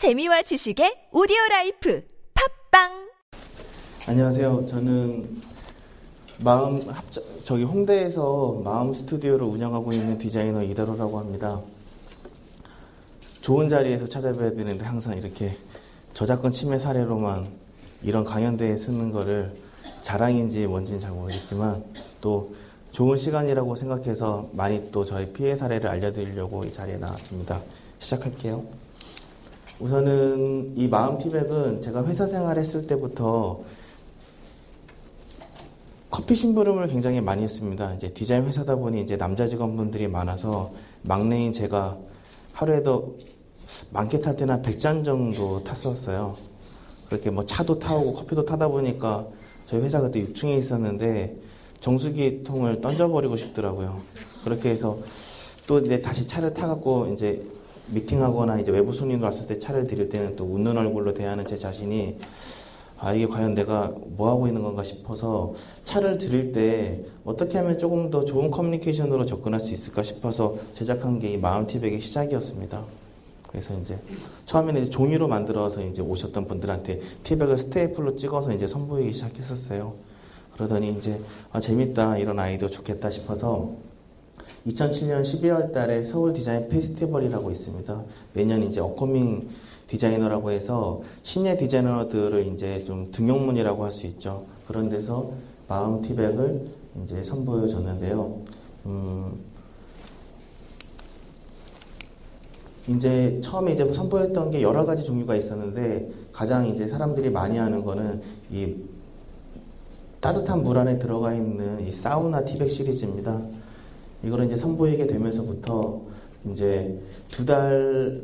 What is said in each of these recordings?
재미와 지식의 오디오 life 팟빵 안녕하세요. 저는 마음 합자, 저기 홍대에서 마음 스튜디오를 운영하고 있는 디자이너 이다로라고 합니다. 좋은 자리에서 찾아뵈야 되는데 항상 이렇게 저작권 침해 사례로만 이런 강연대에 서는 거를 자랑인지 뭔지는 잘 모르겠지만 또 좋은 시간이라고 생각해서 많이 또 저희 피해 사례를 알려드리려고 이 자리에 나왔습니다. 시작할게요. 우선은 이 마음 티백은 제가 회사 생활했을 때부터 커피 심부름을 굉장히 많이 했습니다. 이제 디자인 회사다 보니 이제 남자 직원분들이 많아서 막내인 제가 하루에도 많게 탈 때는 100잔 정도 탔었어요. 그렇게 뭐 차도 타오고 커피도 타다 보니까 저희 회사 그때 6층에 있었는데 정수기 통을 던져버리고 싶더라고요. 그렇게 해서 또 이제 다시 차를 타갖고 이제 미팅하거나 이제 외부 손님 왔을 때 차를 드릴 때는 또 웃는 얼굴로 대하는 제 자신이 아 이게 과연 내가 뭐 하고 있는 건가 싶어서 차를 드릴 때 어떻게 하면 조금 더 좋은 커뮤니케이션으로 접근할 수 있을까 싶어서 제작한 게 이 마음 티백의 시작이었습니다. 그래서 이제 처음에는 이제 종이로 만들어서 이제 오셨던 분들한테 티백을 스테이플로 찍어서 이제 선보이기 시작했었어요. 그러더니 이제 아 재밌다 이런 아이디어 좋겠다 싶어서 2007년 12월 달에 서울 디자인 페스티벌이라고 있습니다. 매년 이제 어커밍 디자이너라고 해서 신예 디자이너들을 이제 좀 등용문이라고 할 수 있죠. 그런 데서 마음 티백을 이제 선보여 줬는데요. 음, 이제 처음에 이제 선보였던 게 여러 가지 종류가 있었는데 가장 이제 사람들이 많이 하는 거는 이 따뜻한 물 안에 들어가 있는 이 사우나 티백 시리즈입니다. 이거를 이제 선보이게 되면서부터 이제 두 달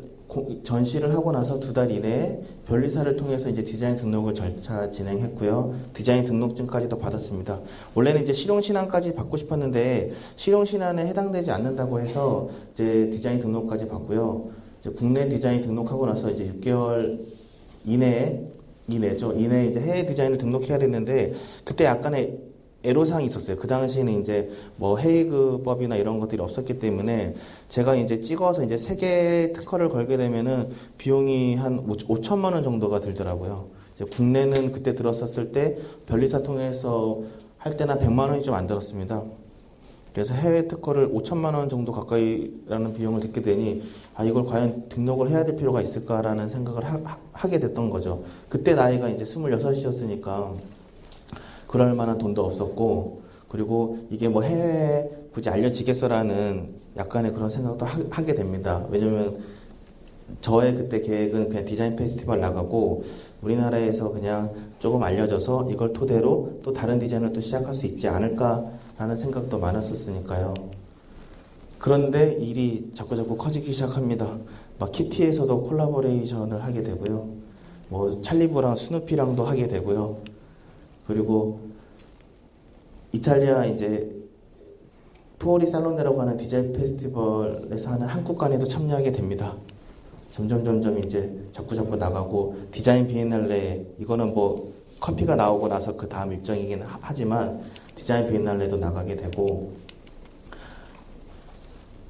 전시를 하고 나서 두 달 이내에 변리사를 통해서 이제 디자인 등록을 절차 진행했고요. 디자인 등록증까지도 받았습니다. 원래는 이제 실용신안까지 받고 싶었는데 실용신안에 해당되지 않는다고 해서 이제 디자인 등록까지 받고요. 이제 국내 디자인 등록하고 나서 이제 6개월 이내에 이내죠. 이내에 이제 해외 디자인을 등록해야 되는데 그때 약간의 애로사항이 있었어요. 그 당시에는 이제 뭐 헤이그법이나 이런 것들이 없었기 때문에 제가 이제 찍어서 이제 세 개 특허를 걸게 되면은 비용이 한 5 천만 원 정도가 들더라고요. 국내는 그때 들었었을 때 변리사 통해서 할 때는 100만 원이 좀 안 들었습니다. 그래서 해외 특허를 5천만 원 정도 가까이라는 비용을 듣게 되니 아 이걸 과연 등록을 해야 될 필요가 있을까라는 생각을 하, 게 됐던 거죠. 그때 나이가 이제 26이었으니까 그럴 만한 돈도 없었고 그리고 이게 뭐 해외에 굳이 알려지겠어라는 약간의 그런 생각도 하, 게 됩니다. 왜냐면 저의 그때 계획은 그냥 디자인 페스티벌 나가고 우리나라에서 그냥 조금 알려져서 이걸 토대로 또 다른 디자인을 또 시작할 수 있지 않을까라는 생각도 많았었으니까요. 그런데 일이 자꾸 자꾸 커지기 시작합니다. 막 키티에서도 collaboration을 하게 되고요. 뭐 찰리 브라운 스누피랑도 하게 되고요. 그리고 이탈리아 이제 푸오리 살로네라고 하는 디자인 페스티벌에서 하는 한국관에도 참여하게 됩니다. 점점 점점 이제 자꾸 자꾸 나가고 디자인 비엔날레 이거는 뭐 커피가 나오고 나서 그 다음 일정이긴 하지만 디자인 비엔날레도 나가게 되고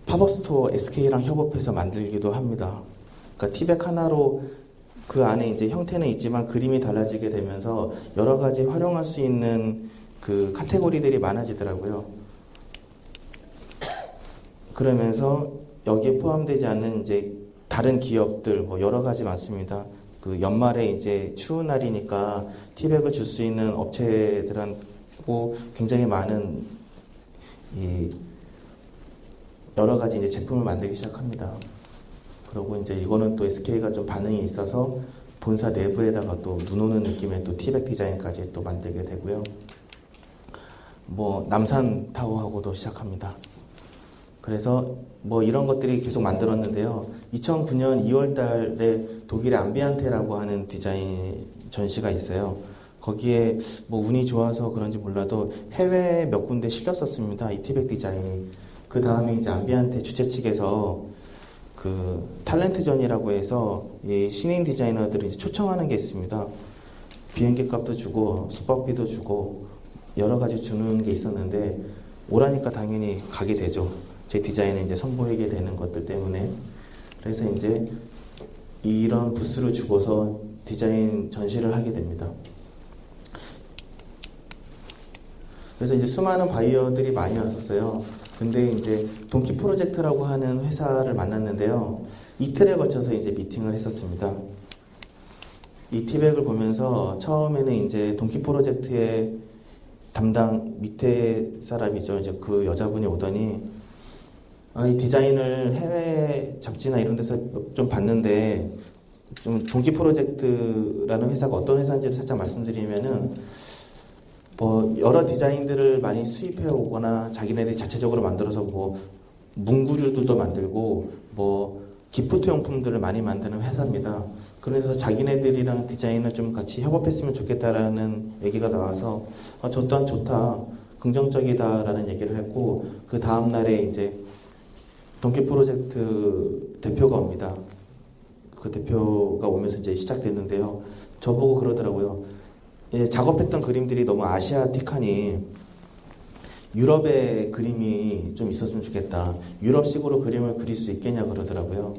팝업 스토어 SK랑 협업해서 만들기도 합니다. 그러니까 티백 하나로 그 안에 이제 형태는 있지만 그림이 달라지게 되면서 여러 가지 활용할 수 있는 그 카테고리들이 많아지더라고요. 그러면서 여기에 포함되지 않는 이제 다른 기업들 뭐 여러 가지 많습니다. 그 연말에 이제 추운 날이니까 티백을 줄 수 있는 업체들하고 굉장히 많은 이 여러 가지 이제 제품을 만들기 시작합니다. 그리고 이제 이거는 또 SK가 좀 반응이 있어서 본사 내부에다가 또 눈 오는 느낌의 또 티백 디자인까지 또 만들게 되고요. 뭐 남산 타워하고도 시작합니다. 그래서 뭐 이런 것들이 계속 만들었는데요. 2009년 2월 달에 독일의 암비안테라고 하는 디자인 전시가 있어요. 거기에 뭐 운이 좋아서 그런지 몰라도 해외 몇 군데 실렸었습니다. 이 티백 디자인이. 그 다음에 이제 암비안테 주최 측에서 그 탤런트전이라고 해서 이 신인 디자이너들을 초청하는 게 있습니다. 비행기 값도 주고 숙박비도 주고 여러 가지 주는 게 있었는데 오라니까 당연히 가게 되죠. 제 디자인을 이제 선보이게 되는 것들 때문에 그래서 이제 이런 부스를 주고서 디자인 전시를 하게 됩니다. 그래서 이제 수많은 바이어들이 많이 왔었어요. 근데 이제 동키 프로젝트라고 하는 회사를 만났는데요. 이틀에 걸쳐서 이제 미팅을 했었습니다. 이 티백을 보면서 처음에는 이제 동키 프로젝트의 담당 밑에 사람이죠. 이제 그 여자분이 오더니 아, 이 디자인을 해외 잡지나 이런 데서 좀 봤는데 좀 동키 프로젝트라는 회사가 어떤 회사인지를 살짝 말씀드리면은 뭐 여러 디자인들을 많이 수입해 오거나 자기네들이 자체적으로 만들어서 뭐 문구류들도 만들고 뭐 기프트 용품들을 많이 만드는 회사입니다. 그래서 자기네들이랑 디자인을 좀 같이 협업했으면 좋겠다라는 얘기가 나와서 아, 저 또한 좋다, 긍정적이다라는 얘기를 했고 그 다음 날에 이제 동키 프로젝트 대표가 옵니다. 그 대표가 오면서 이제 시작됐는데요. 저보고. 예, 작업했던 그림들이 너무 아시아틱하니 유럽의 그림이 좀 있었으면 좋겠다. 유럽식으로 그림을 그릴 수 있겠냐 그러더라고요.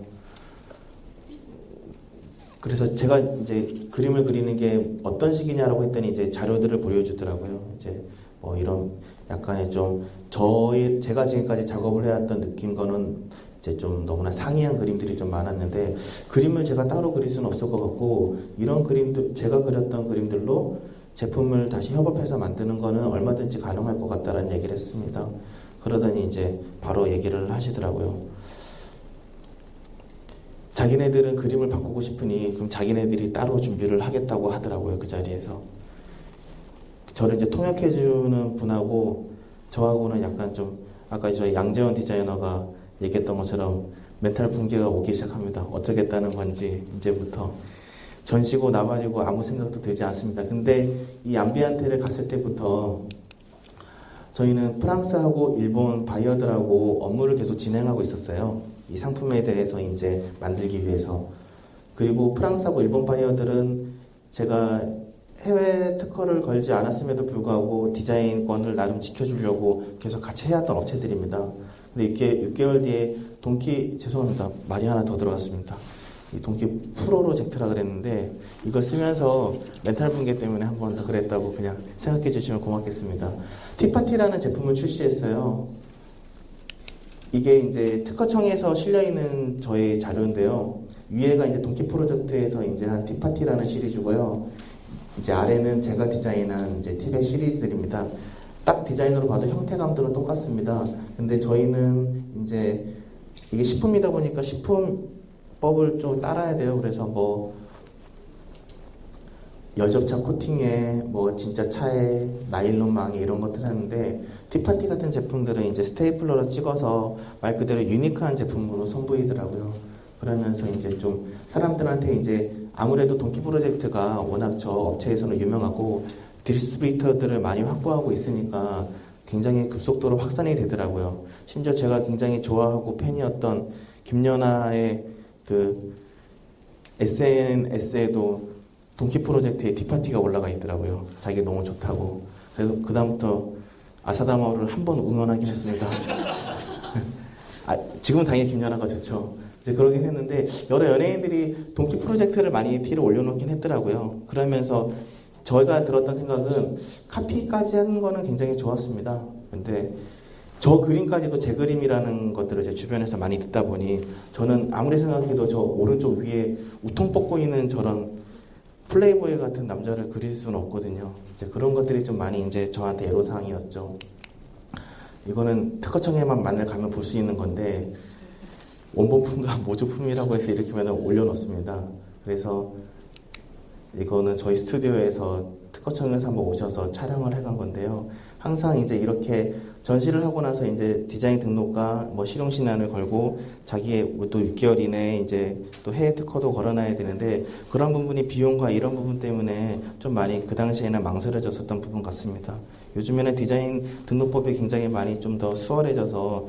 그래서 제가 이제 그림을 그리는 게 어떤 식이냐라고 했더니 이제 자료들을 보여주더라고요. 이제 뭐 이런 약간의 좀 저의 제가 지금까지 작업을 해왔던 느낌과는 이제 좀 너무나 상이한 그림들이 좀 많았는데 그림을 제가 따로 그릴 수는 없을 것 같고 이런 그림들 제가 그렸던 그림들로 제품을 다시 협업해서 만드는 거는 얼마든지 가능할 것 같다라는 얘기를 했습니다. 그러더니 이제 바로 얘기를 하시더라고요. 자기네들은 그림을 바꾸고 싶으니 그럼 자기네들이 따로 준비를 하겠다고 하더라고요 그 자리에서 저를 이제 통역해주는 분하고 저하고는 약간 좀 아까 저희 양재원 디자이너가 얘기했던 것처럼 멘탈 붕괴가 오기 시작합니다. 어쩌겠다는 건지 이제부터 전시고 나발이고 아무 생각도 들지 않습니다. 근데 이 암비안테를 갔을 때부터 저희는 프랑스하고 일본 바이어들하고 업무를 계속 진행하고 있었어요. 이 상품에 대해서 이제 만들기 위해서. 그리고 프랑스하고 일본 바이어들은 제가 해외 특허를 걸지 않았음에도 불구하고 디자인권을 나름 지켜주려고 계속 같이 해왔던 업체들입니다. 근데 이게 6개월 뒤에 동키 죄송합니다 말이 하나 더 들어갔습니다. 이 동키 프로로젝트라 그랬는데 이걸 쓰면서 멘탈 붕괴 때문에 한 번 더 그랬다고 그냥 생각해 주시면 고맙겠습니다. 티파티라는 제품을 출시했어요. 이게 이제 특허청에서 실려 있는 저의 자료인데요. 위에가 이제 동키 프로젝트에서 이제 한 티파티라는 시리즈고요. 이제 아래는 제가 디자인한 이제 티백 시리즈들입니다. 딱 디자인으로 봐도 형태감들은 똑같습니다. 근데 저희는 이제 이게 식품이다 보니까 식품법을 좀 따라야 돼요. 그래서 뭐 열접차 코팅에 뭐 진짜 차에 나일론 망에 이런 것들 하는데 티파티 같은 제품들은 이제 스테이플러로 찍어서 말 그대로 유니크한 제품으로 선보이더라고요. 그러면서 이제 좀 사람들한테 이제 아무래도 동키 프로젝트가 워낙 저 업체에서는 유명하고 디스트리비터들을 많이 확보하고 있으니까 굉장히 급속도로 확산이 되더라고요. 심지어 제가 굉장히 좋아하고 팬이었던 김연아의 그 SNS에도 동키 프로젝트에 디파티가 올라가 있더라고요. 자기 너무 좋다고. 그래서 그다음부터 아사다마오를 한 번 응원하긴 했습니다. 아, 지금은 당연히 김연아가 좋죠. 이제 그러긴 했는데 여러 연예인들이 동키 프로젝트를 많이 티를 올려놓긴 했더라고요. 그러면서 저희가 들었던 생각은 카피까지 하는 거는 굉장히 좋았습니다. 근데 저 그림까지도 제 그림이라는 것들을 제 주변에서 많이 듣다 보니 저는 아무리 생각해도 저 오른쪽 위에 우통 뽑고 있는 저런 플레이보이 같은 남자를 그릴 수는 없거든요. 그런 것들이 좀 많이 이제 저한테 애로사항이었죠. 이거는 특허청에만 만날 가면 볼 수 있는 건데 원본품과 모조품이라고 해서 이렇게 맨날 올려놓습니다. 그래서 이거는 저희 스튜디오에서 특허청에서 한번 오셔서 촬영을 해간 건데요. 항상 이제 이렇게 전시를 하고 나서 이제 디자인 등록과 뭐 실용 신안을 걸고 자기의 뭐또 6개월 이내에 이제 또 해외 특허도 걸어놔야 되는데 그런 부분이 비용과 이런 부분 때문에 좀 많이 그 당시에는 망설여졌었던 부분 같습니다. 요즘에는 디자인 등록법이 굉장히 많이 좀 더 수월해져서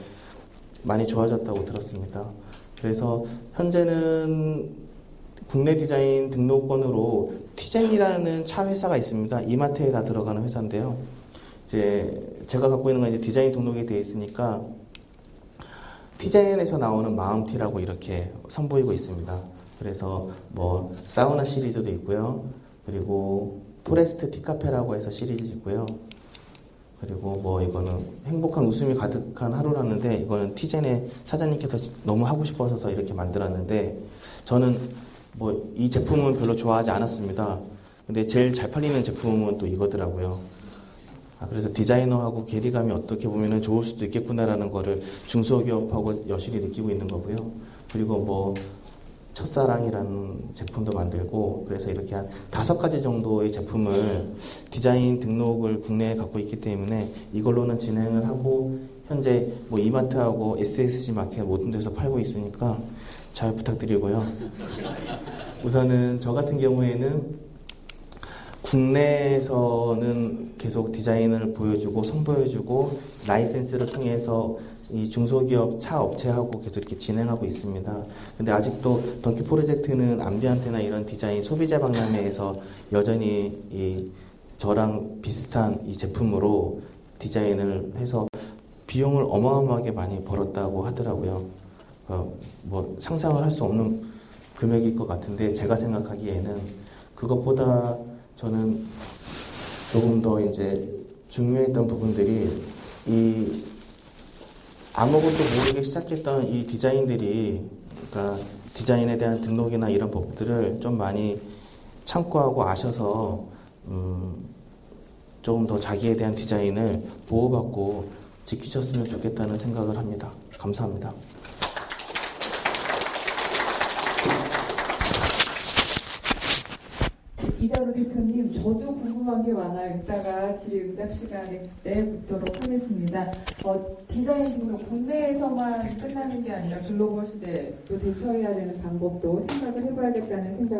많이 좋아졌다고 들었습니다. 그래서 현재는 국내 디자인 등록권으로 티젠이라는 차 회사가 있습니다. 이마트에 다 들어가는 회사인데요. 이제 제가 갖고 있는 건 이제 디자인 등록이 되어 있으니까 티젠에서 나오는 마음티라고 이렇게 선보이고 있습니다. 그래서 뭐 사우나 시리즈도 있고요. 그리고 포레스트 티카페라고 해서 시리즈 있고요. 그리고 뭐 이거는 행복한 웃음이 가득한 하루라는데 이거는 티젠의 사장님께서 너무 하고 싶어서 이렇게 만들었는데 저는 뭐 이 제품은 별로 좋아하지 않았습니다. 근데 제일 잘 팔리는 제품은 또 이거더라고요. 아, 그래서 디자이너하고 괴리감이 어떻게 보면 좋을 수도 있겠구나라는 거를 중소기업하고 여실히 느끼고 있는 거고요. 그리고 뭐 첫사랑이라는 제품도 만들고 그래서 이렇게 한 다섯 가지 정도의 제품을 디자인 등록을 국내에 갖고 있기 때문에 이걸로는 진행을 하고 현재 뭐 이마트하고 SSG 마켓 모든 데서 팔고 있으니까 잘 부탁드리고요. 우선은 저 같은 경우에는 국내에서는 계속 디자인을 보여주고 선보여주고 라이센스를 통해서 이 중소기업 차 업체하고 계속 이렇게 진행하고 있습니다. 근데 아직도 던키 프로젝트는 암비안테나 이런 디자인 소비자 박람회에서 여전히 이 저랑 비슷한 이 제품으로 디자인을 해서 비용을 어마어마하게 많이 벌었다고 하더라고요. 어, 뭐 상상을 할 수 없는 금액일 것 같은데 제가 생각하기에는 그것보다 저는 조금 더 이제 중요했던 부분들이 이 아무것도 모르게 시작했던 이 디자인들이 그러니까 디자인에 대한 등록이나 이런 법들을 좀 많이 참고하고 아셔서 음, 조금 더 자기에 대한 디자인을 보호받고 지키셨으면 좋겠다는 생각을 합니다. 감사합니다. 이다로 대표님, 저도 궁금한 게 많아요. 이따가 질의응답 시간에 내묻도록 하겠습니다. 어, 디자인 등록 국내에서만 끝나는 게 아니라 글로벌 시대도 대처해야 되는 방법도 생각을 해봐야겠다는 생각을